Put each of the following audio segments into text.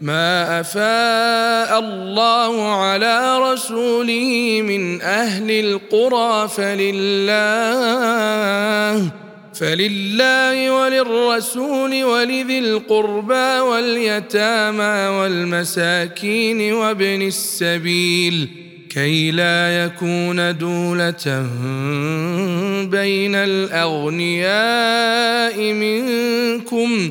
ما افاء الله على رسوله من أهل القرى فلله فلله وللرسول ولذي القربى واليتامى والمساكين وابن السبيل كي لا يكون دوله بين الاغنياء منكم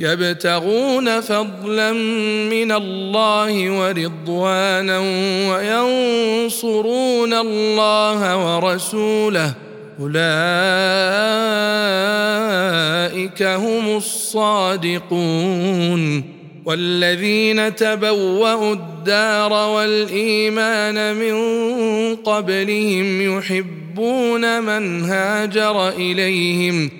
يبتغون فضلا من الله ورضوانا وينصرون الله ورسوله. أولئك هم الصادقون. والذين تبوأوا الدار والإيمان من قبلهم يحبون من هاجر إليهم.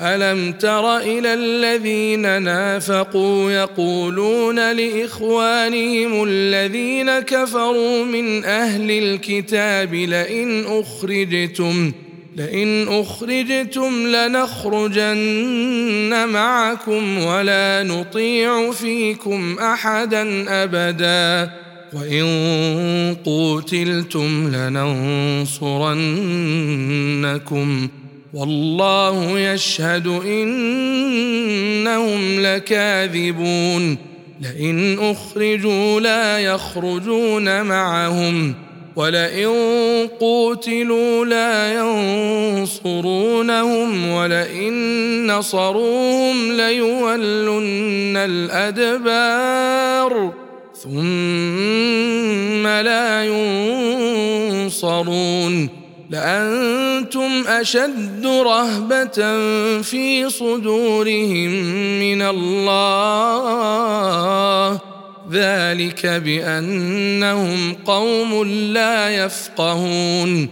ألم تر إلى الذين نافقوا يقولون لإخوانهم الذين كفروا من أهل الكتاب لئن أخرجتم لئن أخرجتم لنخرجن معكم ولا نطيع فيكم أحدا أبدا وإن قوتلتم لننصرنكم والله يشهد إنهم لكاذبون. لئن أخرجوا لا يخرجون معهم ولئن قوتلوا لا ينصرونهم ولئن نصروهم ليولن الأدبار ثم لا ينصرون. لأنتم أشد رهبة في صدورهم من الله. ذلك بأنهم قوم لا يفقهون.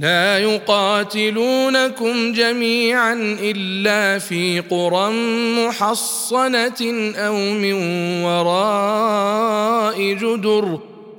لا يقاتلونكم جميعا إلا في قرى محصنة أو من وراء جدر.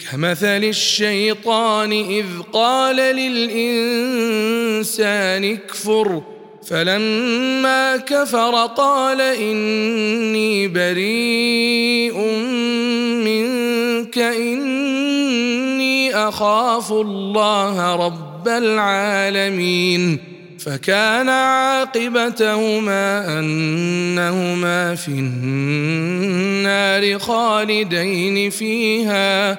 كمثل الشيطان إذ قال للإنسان اكفر فلما كفر قال إني بريء منك إني أخاف الله رب العالمين. فكان عاقبتهما أنهما في النار خالدين فيها.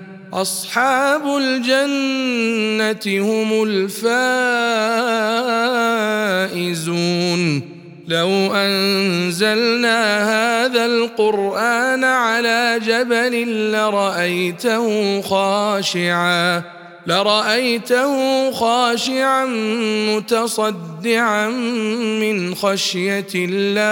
أصحاب الجنة هم الفائزون. لو أنزلنا هذا القرآن على جبل لرأيته خاشعا لرأيته خاشعا متصدعا من خشية الله.